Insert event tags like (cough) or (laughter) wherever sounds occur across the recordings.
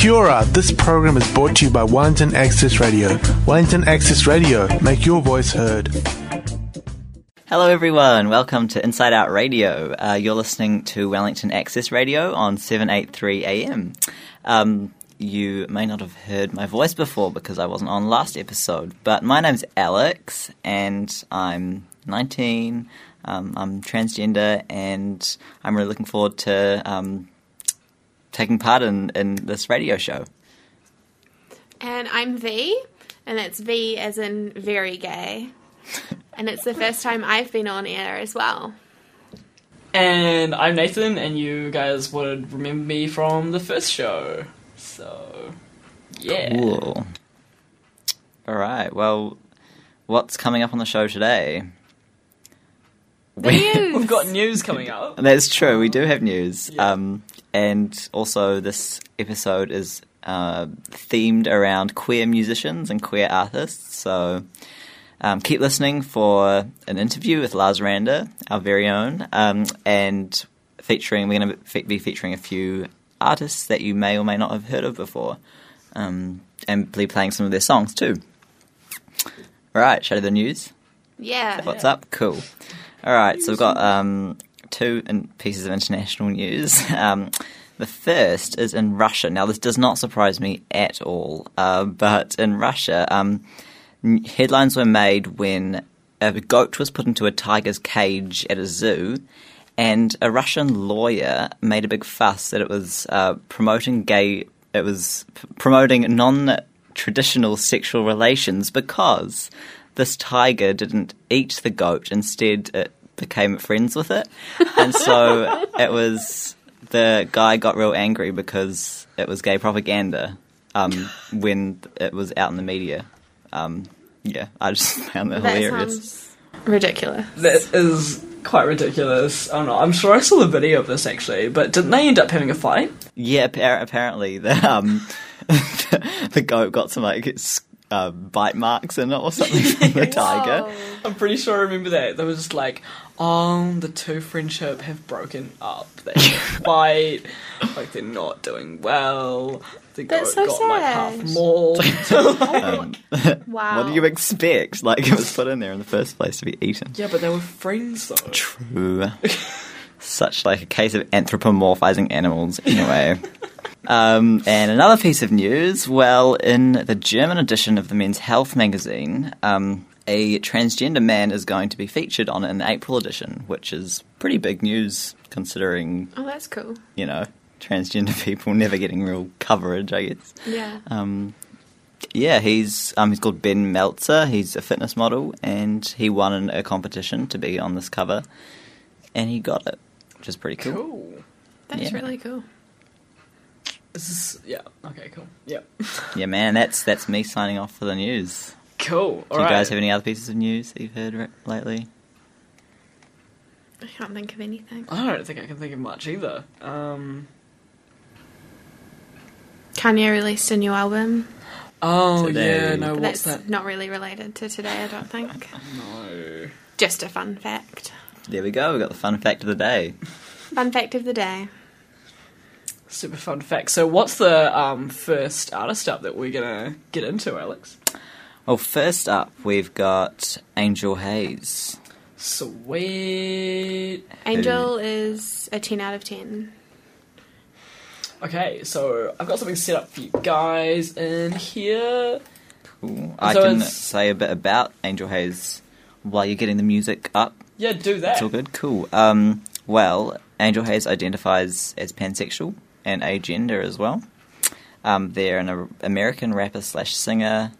Kia. This program is brought to you by Wellington Access Radio. Wellington Access Radio, make your voice heard. Hello, everyone. Welcome to Inside Out Radio. Uh, you're listening to Wellington Access Radio on 783 AM. Um, you may not have heard my voice before because I wasn't on last episode, but my name's Alex and I'm 19. Um, I'm transgender and I'm really looking forward to um, taking part in, in this radio show. And I'm V, and that's V as in very gay. and it's the first time I've been on air as well. And I'm Nathan, and you guys would remember me from the first show. So, yeah. Cool. All right. Well, what's coming up on the show today? (laughs) The news. We've got news coming up. (laughs) That's true. We do have news. Yeah. Um, and also, this episode is uh, themed around queer musicians and queer artists. So um, keep listening for an interview with Lars Randa, our very own, um, and featuring. We're going to be featuring a few artists that you may or may not have heard of before, um, and be playing some of their songs too. All right, show the news. Yeah. What's up? Cool. All right, so we've got um, two pieces of international news. (laughs) Um, the first is in Russia. Now, this does not surprise me at all, uh, but in Russia, um, headlines were made when a goat was put into a tiger's cage at a zoo, and a Russian lawyer made a big fuss that it was uh, promoting gay. It was p- promoting non-traditional sexual relations because this tiger didn't eat the goat. Instead, it became friends with it, and so (laughs) it was. The guy got real angry because it was gay propaganda um, when it was out in the media. Um, yeah, I just (laughs) found that, That hilarious. sounds ridiculous. That is quite ridiculous. I don't know. I'm sure I saw the video of this actually, but didn't they end up having a fight? Yeah, appar- apparently the um, (laughs) the goat got some like s- uh, bite marks in it or something from the (laughs) tiger. Whoa. I'm pretty sure I remember that. They were just like, oh, the two friendship have broken up. They (laughs) fight. like they're not doing well. The That's goat so got like sad. half mauled. (laughs) Um, Wow. What do you expect? Like it was put in there in the first place to be eaten. yeah, but they were friends though. True. Such like a case of anthropomorphizing animals. Anyway. Um, and another piece of news. Well, in the German edition of the Men's Health magazine, um, a transgender man is going to be featured on an April edition, which is pretty big news considering Oh, that's cool. you know transgender people never getting real coverage. I guess. Yeah. Um, yeah, he's um, he's called Ben Melzer. He's a fitness model, and he won a competition to be on this cover, and he got it, which is pretty cool. Cool. That's Yeah. really cool. This is yeah. Okay. Cool. Yeah. Yeah, man, that's that's me signing off for the news. Cool. Do you guys have any other pieces of news that you've heard re- lately? I can't think of anything. I don't think I can think of much either. Um. Kanye released a new album, Oh Today. yeah. No. but What's that's that? not really related to today, I don't think. (laughs) No. Just a fun fact. There we go. We got the fun fact of the day. Fun fact of the day. Super fun fact. So, what's the um, first artist up that we're gonna get into, Alex? Well, first up, we've got Angel Haze. Sweet. Angel is a 10 out of 10. Okay, so I've got something set up for you guys in here. Cool. I So can it's- say a bit about Angel Haze while you're getting the music up. Yeah, do that. It's all good. Cool. Um, well, Angel Haze identifies as pansexual and agender as well. Um, they're an American rapper slash singer.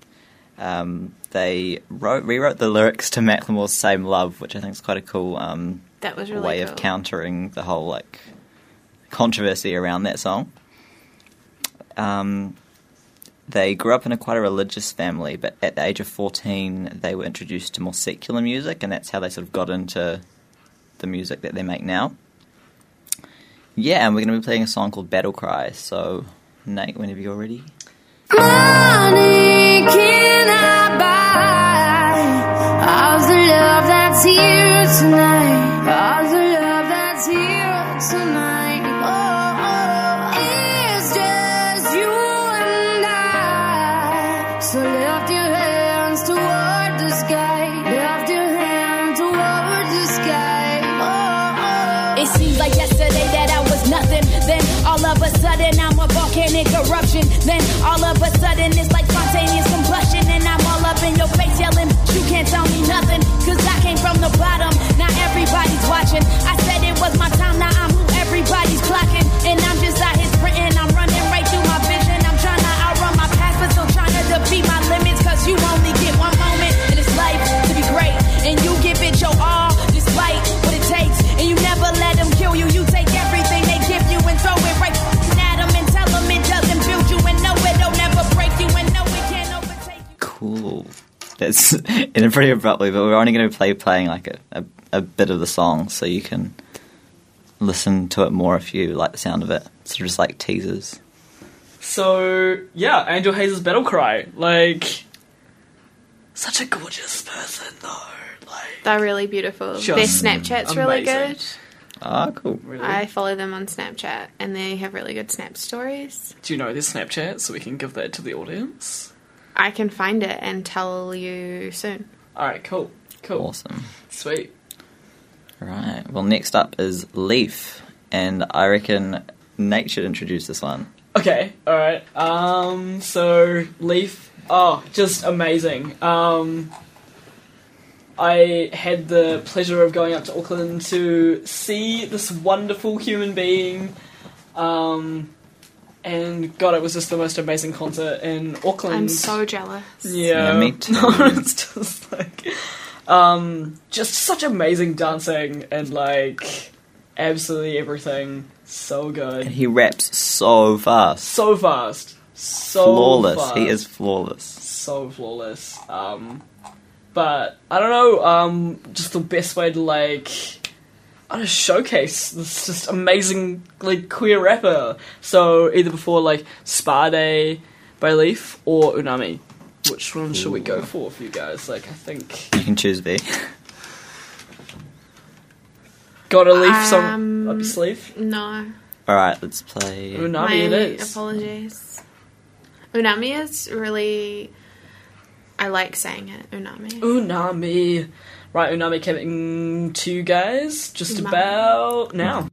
Um, they wrote rewrote the lyrics to Macklemore's "Same Love," which I think is quite a cool um, That was really way cool. of countering the whole like controversy around that song. Um, they grew up in a quite a religious family, but at the age of fourteen, they were introduced to more secular music, and that's how they sort of got into the music that they make now. Yeah, and we're going to be playing a song called "Battle Cry." So, Nate, whenever you're ready. Money cannot buy all the love that's here tonight. That's ended (laughs) pretty abruptly, but we're only going to play playing like a, a, a bit of the song, so you can listen to it more if you like the sound of it. Sort of just like teasers. So yeah, Angel Haze' battle cry, like such a gorgeous person though. Like They're really beautiful. Their Snapchat's really good. Ah, cool. really. I follow them on Snapchat, and they have really good Snap stories. Do you know their Snapchat so we can give that to the audience? I can find it and tell you soon. All right, cool, cool, Awesome. sweet. All right. Well, next up is Le1f, and I reckon Nate should introduce this one. Okay, all right. Um, so Leaf, oh, just amazing. Um, I had the pleasure of going up to Auckland to see this wonderful human being. Um, and God, it was just the most amazing concert in Auckland. I'm so jealous. Yeah, Yeah, me (laughs) too. No, it's just like, um, just such amazing dancing and like absolutely everything. So good, And he raps so fast. so fast, so flawless. Fast. He is flawless. so flawless. Um, but I don't know. Um, just the best way to like. I don't showcase this just amazing like queer rapper. So either before like Spa Day by Le1f or Unami. Which one should we go for for you guys? Like I think You can choose V. got a leaf song Um, up your sleeve. No. All right, let's play. Unami My it is. apologies. Unami is really. I like saying it. Unami. Unami. Right, Unami coming to you guys just Unami. about now.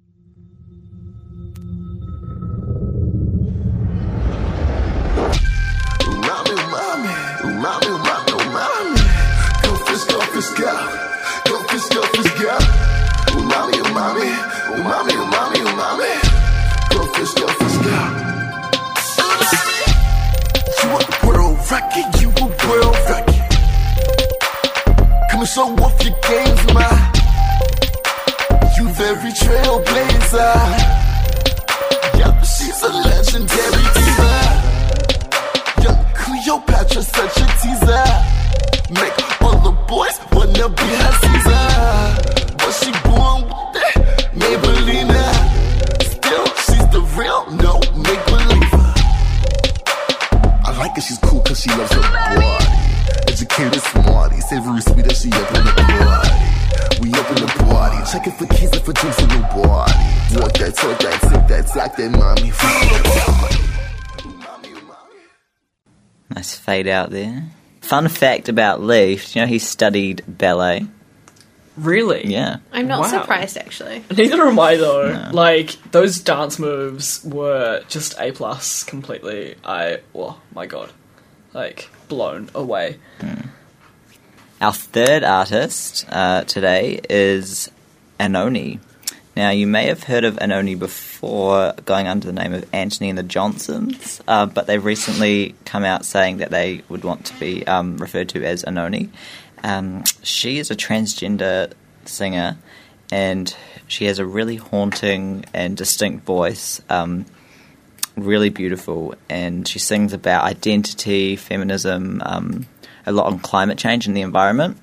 You a world record, you a world record. Come and show off your games, ma. You very trailblazer. Yup, she's a legendary diva. Young Cleopatra, such a teaser. Make all the boys wanna be her tip that, mommy. Mommy, mommy. Nice fade out there. Fun fact about Le1f: you know he studied ballet? Really? Yeah. I'm not Wow. surprised actually. Neither am I though. No. Like those dance moves were just a plus completely. I oh my god, like blown away. Our third artist uh, today is Anohni. Now, you may have heard of Anohni before going under the name of Antony and the Johnsons, uh, but they've recently come out saying that they would want to be um, referred to as Anohni. Um, she is a transgender singer, and she has a really haunting and distinct voice. Um, really beautiful, and she sings about identity, feminism, um, a lot on climate change and the environment.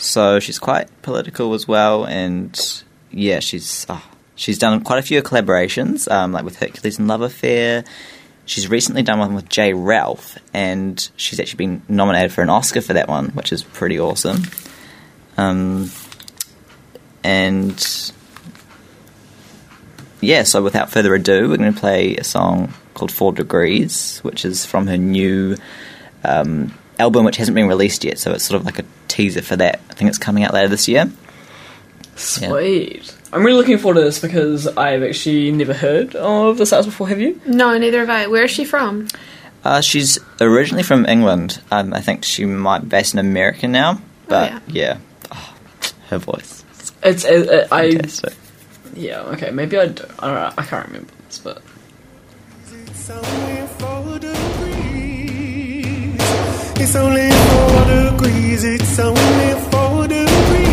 So she's quite political as well, and yeah, she's oh, she's done quite a few collaborations, um, like with Hercules and Love Affair. She's recently done one with J. Ralph, and she's actually been nominated for an Oscar for that one, which is pretty awesome. Um, and yeah, so without further ado, we're going to play a song called Four Degrees, which is from her new um, album, which hasn't been released yet. So it's sort of like a teaser for that. I think it's coming out later this year. Sweet. I'm really looking forward to this because I've actually never heard of this artist before. Have you? No, neither have I. Where is she from? Uh, she's originally from England. Um, I think she might be based in America now. But yeah. yeah, Oh, her voice. is It's uh, uh, I yeah okay maybe I do. I don't know I can't remember this but It's only four degrees. It's only four degrees.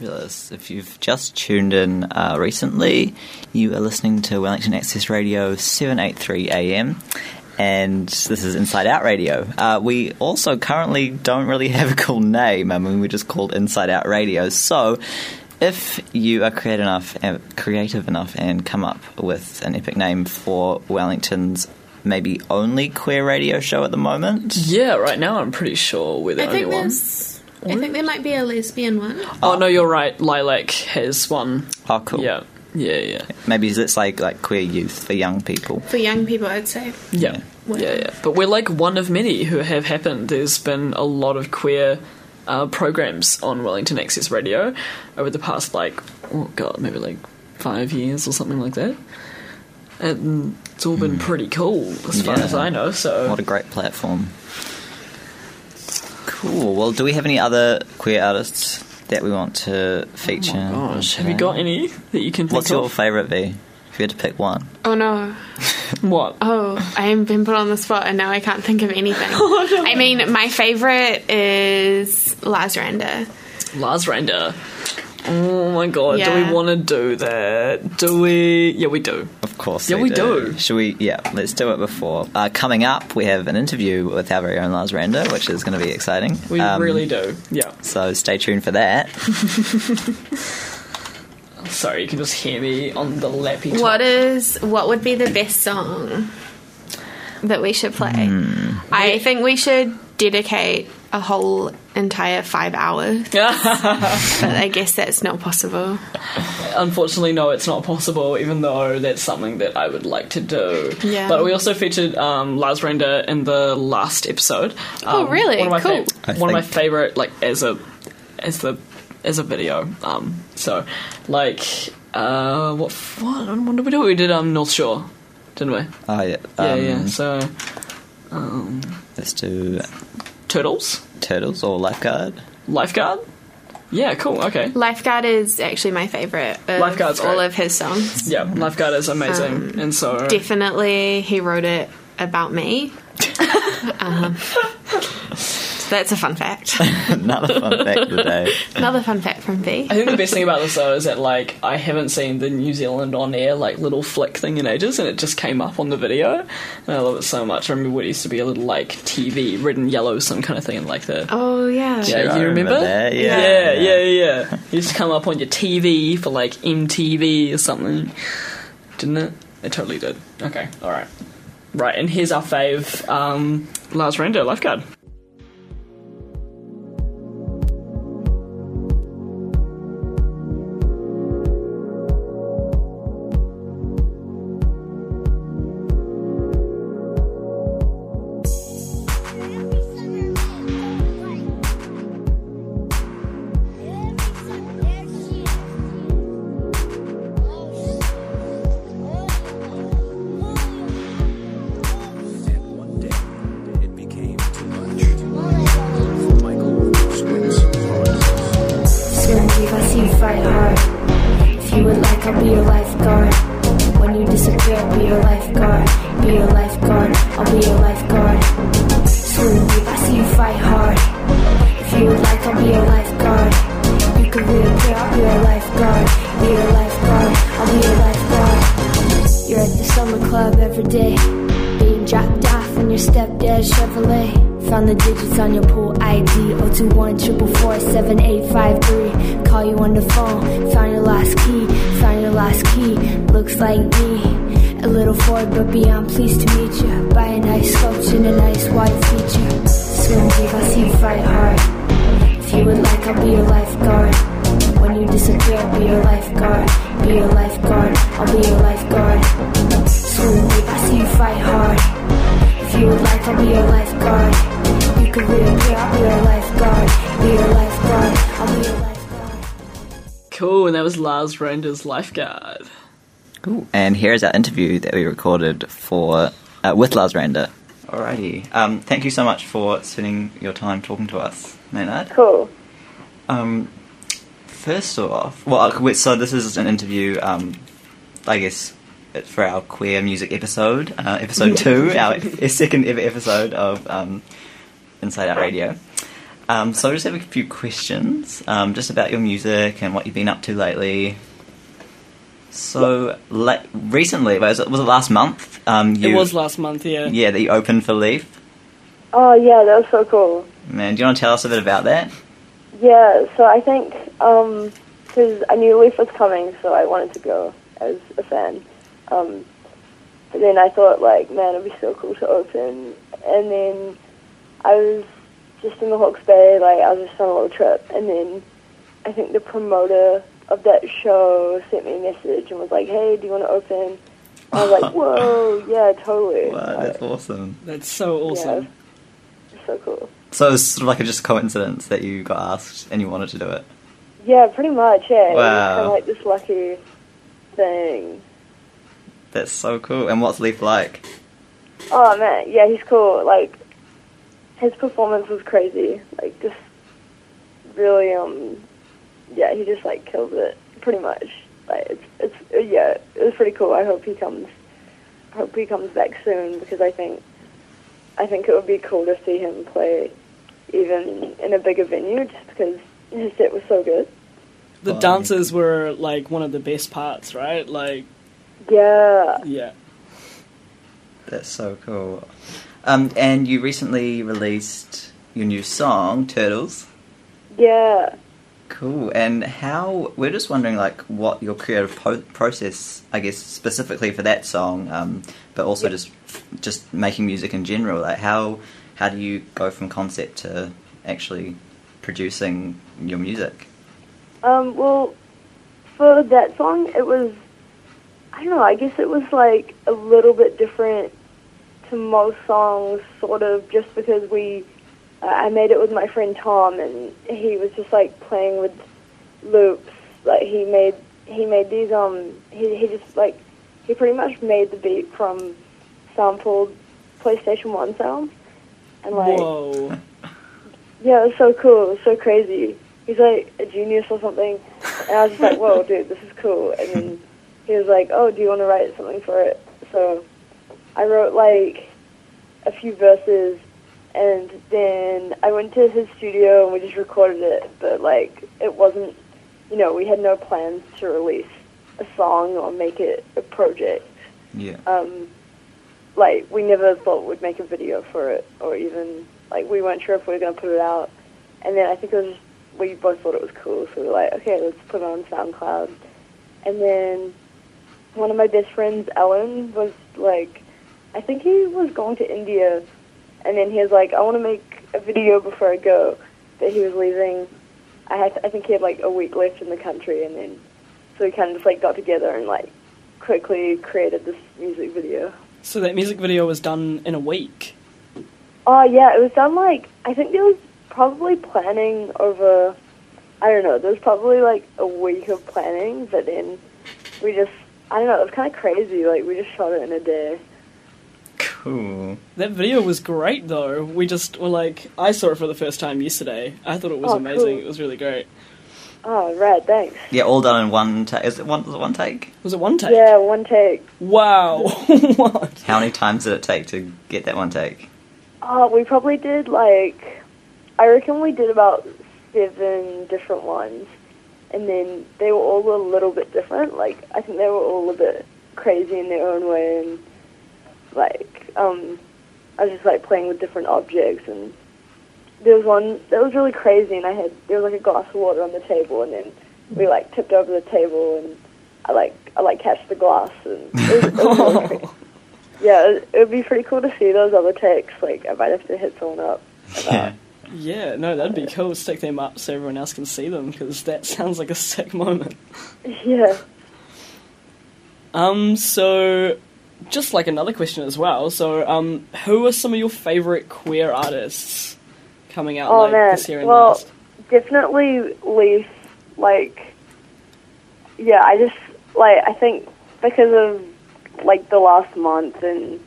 Fabulous. If you've just tuned in uh, recently, you are listening to Wellington Access Radio 783 AM. And this is Inside Out Radio. Uh, we also currently don't really (laughs) have a cool name. I mean, we're just called Inside Out Radio. So, if you are creative enough, uh, creative enough, and come up with an epic name for Wellington's maybe only queer radio show at the moment, yeah right now I'm pretty sure we're the I only think one there's. I think there might be a lesbian one. oh no you're right. Lilac has one. Oh, cool. yeah. Yeah yeah. Maybe it's like like queer youth for young people. For young people, I'd say. yeah. Yeah. Yeah but we're like one of many who have happened. There's been a lot of queer uh, programs on Wellington Access Radio over the past like oh god maybe like five years or something like that. And it's all been pretty cool as far as I know so What a great platform. Cool. Well, do we have any other queer artists that we want to feature? Oh Gosh, have you got any that you can think What's your favourite V? If you had to pick one. Oh no. (laughs) what? Oh, I am been put on the spot and now I can't think of anything. (laughs) Oh, I mean, my favorite is Lars Randa. Lars Randa. Oh my god, do Yeah. we want to do that? Do we? Yeah, we do. Of course. Yeah, we do. do. Should we? Yeah, let's do it before. Uh, coming up, we have an interview with our very own Lars Randa, which is going to be exciting. We Um, really do. Yeah. So stay tuned for that. (laughs) Sorry, you can just hear me on the lappy. top. What is what would be the best song that we should play? I think we should dedicate a whole entire five hours, (laughs) but I guess that's not possible. Unfortunately, no, it's not possible. Even though that's something that I would like to do. Yeah. But we also featured um, Lars Randa in the last episode. Oh, Um, really? One of my Cool. I one of my favorite, like as a as the as a video. Um, so like uh, what what what did we do? We did um North Shore, didn't we? Oh yeah. Yeah, Um, yeah. So um, Let's do turtles, turtles or lifeguard. lifeguard. Yeah, cool. Okay. Lifeguard is actually my favorite. Of Lifeguard's all great. of his songs. Yeah, lifeguard is amazing, and so Definitely, he wrote it about me. (laughs) um, so that's a fun fact. (laughs) Another fun fact of the day. Another fun fact from V. I think the best thing about this though is that like I haven't seen the New Zealand on air like little flick thing in ages, and it just came up on the video, and I love it so much. I remember when it used to be a little like TV, red and yellow, some kind of thing like that. Oh yeah. Yeah, I you remember remember? that, yeah. yeah, yeah, yeah. It used to come up on your TV for like MTV or something, didn't it? It totally did. Okay, all right, right. And here's our fave, um, Lars Randa, lifeguard. I'll be your lifeguard. When you disappear, I'll be your lifeguard. Be your lifeguard, I'll be your lifeguard. Swim deep, I see you fight hard. If you would like, I'll be your lifeguard. You could reappear, I'll be your lifeguard. Be your lifeguard, I'll be your lifeguard. Cool, and that was Lars Randa's lifeguard. Cool. And here is our interview that we recorded for uh, with Lars Randa. Alrighty. Um, thank you so much for spending your time talking to us, Maynard. Cool. Um, first off, well, uh, so this is an interview, um, I guess, for our queer music episode, uh, episode (laughs) two, our (laughs) second ever episode of um, Inside Out Radio. Um, so I just have a few questions, um, just about your music and what you've been up to lately. So, la- recently, was it, was it last month? Um, you, It was last month, yeah. yeah, that you opened for Leaf. Oh yeah, that was so cool. Man, do you want to tell us a bit about that? Yeah, so I think because I knew Le1f was coming, so I wanted to go as a fan. Um, but then I thought, like, man, it'd be so cool to open. And then I was just in the Hawke's Bay, like, I was just on a little trip. And then I think the promoter of that show sent me a message and was like, hey, do you want to open? I was like, (laughs) whoa, yeah, totally. Wow, that's awesome. That's so awesome. It's so cool. So it was sort of like a just coincidence that you got asked and you wanted to do it. Yeah, pretty much, yeah. It was Wow. kind of like this lucky thing. That's so cool. And what's Le1f like? Oh man, yeah, he's cool. Like his performance was crazy. Like just really, um, yeah, he just like killed it pretty much. Like it's it's uh, yeah, it was pretty cool. I hope he comes. I hope he comes back soon because I think I think it would be cool to see him play even in a bigger venue just because his set was so good. The Fun. dances were like one of the best parts, right? Like, Yeah. yeah. That's so cool. Um, and you recently released your new song, Turtles. Yeah. Cool. And how? We're just wondering, like, what your creative po- process, I guess, specifically for that song, um, but also just just making music in general. Like, how how do you go from concept to actually producing your music? Um, well, for that song, it was, I don't know, I guess it was like a little bit different to most songs, sort of, just because we, uh, I made it with my friend Tom, and he was just like playing with loops. Like he made, he made these, um, he, he just like, he pretty much made the beat from sampled PlayStation 1 sounds. And like, Whoa. yeah, it was so cool. It was so crazy. He's like a genius or something. And I was just like, whoa, (laughs) dude, this is cool. And then he was like, oh, do you want to write something for it? So I wrote like a few verses. And then I went to his studio and we just recorded it. But like, it wasn't, you know, we had no plans to release a song or make it a project Yeah. um, like we never thought we'd make a video for it, or even like we weren't sure if we were going to put it out. And then I think it was just, we both thought it was cool, so we were like, okay, let's put it on SoundCloud. And then one of my best friends, Ellen, was like, I think he was going to India, and then he was like, I want to make a video before I go. That he was leaving. I had, I think he had like a week left in the country, and then so we kind of just like got together and like quickly created this music video. So that music video was done in a week. Oh yeah, it was done like I think there was probably planning over. I don't know. There was probably like a week of planning, but then we just I don't know. It was kind of crazy. Like we just shot it in a day. Cool. That video was great though. We just were like, I saw it for the first time yesterday. I thought it was Oh, amazing. cool. It was really great. Oh, rad. Thanks. Yeah, all done in one take. Is it one? Was it one take? Was it one take? Yeah, one take. Wow. (laughs) what? How many times did it take to get that one take? Oh, we probably did like I reckon we did about seven different ones, and then they were all a little bit different. Like I think they were all a bit crazy in their own way, and like um, I was just like playing with different objects and there was one that was really crazy and I had there was like a glass of water on the table and then we like tipped over the table and I like I like catch the glass and it was, it was really (laughs) crazy. yeah it, it would be pretty cool to see those other takes like I might have to hit someone up Yeah. Yeah, no, that'd be cool. Stick them up so everyone else can see them because that (laughs) sounds like a sick moment. yeah Um, so just like another question as well. So, um, who are some of your favorite queer artists coming out Oh, like man. this year and Well, last? definitely Le1f. Like, yeah, I just like I think because of like the last month and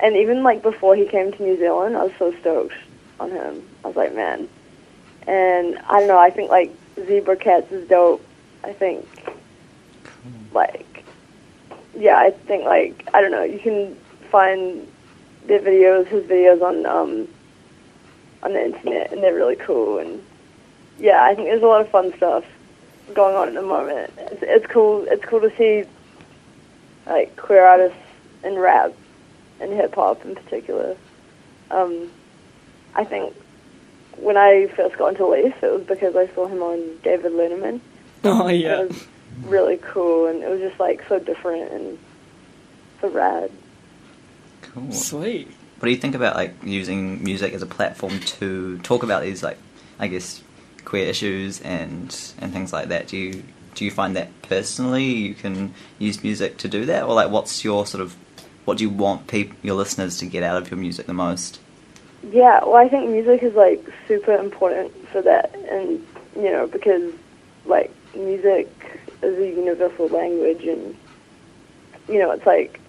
and even like before he came to New Zealand, I was so stoked on him. I was like, man. And I don't know. I think like Zebra Katz is dope. I think like yeah, I think like I don't know. You can find their videos, his videos on um on the internet, and they're really cool. And yeah, I think there's a lot of fun stuff going on at the moment. It's, it's cool. It's cool to see like queer artists in rap and hip hop in particular. Um, I think when I first got into Le1f, it was because I saw him on David Letterman. (laughs) Oh yeah, It was really cool, and it was just like so different and so rad. Cool. sweet. What do you think about like using music as a platform to talk about these like I guess queer issues and and things like that? Do you do you find that personally you can use music to do that, or like what's your sort of what do you want peop- your listeners to get out of your music the most? Yeah, well, I think music is like super important for that, and you know because like music is a universal language, and you know it's like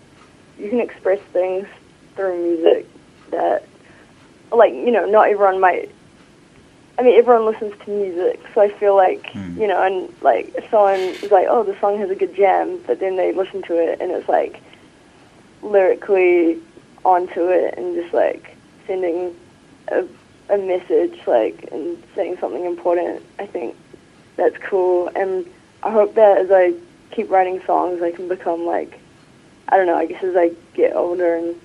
you can express things through music that like you know not everyone might. I mean, everyone listens to music, so I feel like Mm. you know, and like if someone is like, "Oh, the song has a good jam," but then they listen to it and it's like lyrically onto it and just like sending a, a message like and saying something important i think that's cool and i hope that as i keep writing songs i can become like i don't know i guess as i get older and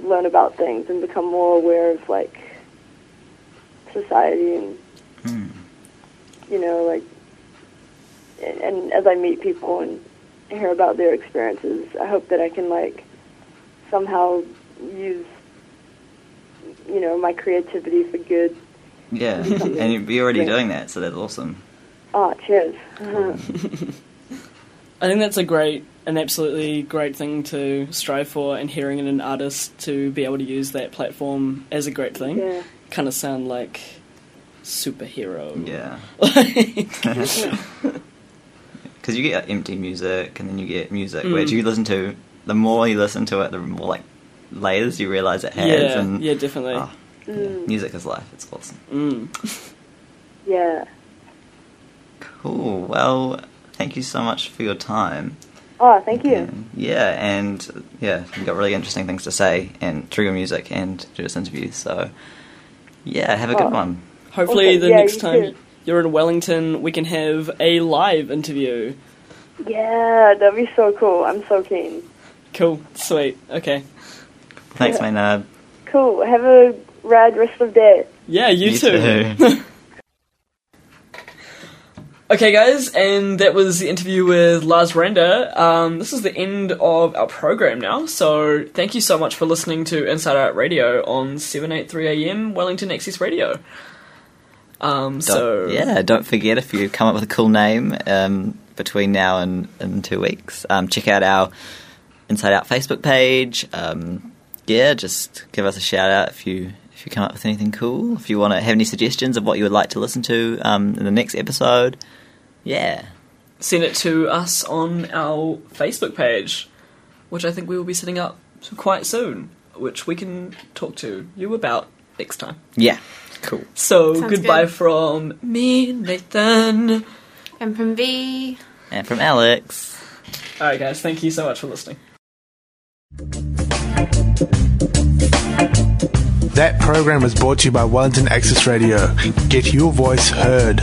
learn about things and become more aware of like society and Hmm. you know like and, and as i meet people and hear about their experiences i hope that i can like somehow use you know my creativity for good Yeah, (laughs) and you're already great. doing that, so that's awesome. oh cheers (laughs) (laughs) I think that's a great, an absolutely great thing to strive for, and hearing an artist to be able to use that platform as a great thing. yeah Kind of sound like superhero. Yeah, (laughs) (laughs) because you get empty music, and then you get music Mm. which you listen to. The more you listen to it, the more like layers you realize it has. yeah, and yeah, definitely. Oh, yeah, Mm. music is life. It's awesome. Mm. yeah Cool. Well, thank you so much for your time. Oh thank you And, yeah, and yeah, you've got really interesting things to say and through your music and through this interview. So, yeah, have a good Oh. one. Hopefully, Awesome. the Yeah, next you time too. you're in Wellington, we can have a live interview. yeah that'd be so cool i'm so keen Cool, sweet, okay. Thanks, Yeah. Maynard. cool have a rad rest of day Yeah, you, You too. too. (laughs) Okay, guys, and that was the interview with Lars Randa. Um, this is the end of our program now, so thank you so much for listening to Inside Out Radio on 783 AM Wellington Access Radio. Um, so, yeah, don't forget if you come up with a cool name um, between now and, and two weeks, um, check out our Inside Out Facebook page. Um, yeah, just give us a shout out if you you come up with anything cool. If you want to have any suggestions of what you would like to listen to um, in the next episode, yeah, send it to us on our Facebook page, which I think we will be setting up quite soon, which we can talk to you about next time. yeah, cool. So, Sounds goodbye good. from me, Nathan. And from V. And from Alex. Alright, guys, thank you so much for listening. That program was brought to you by Wellington Access Radio. Get your voice heard.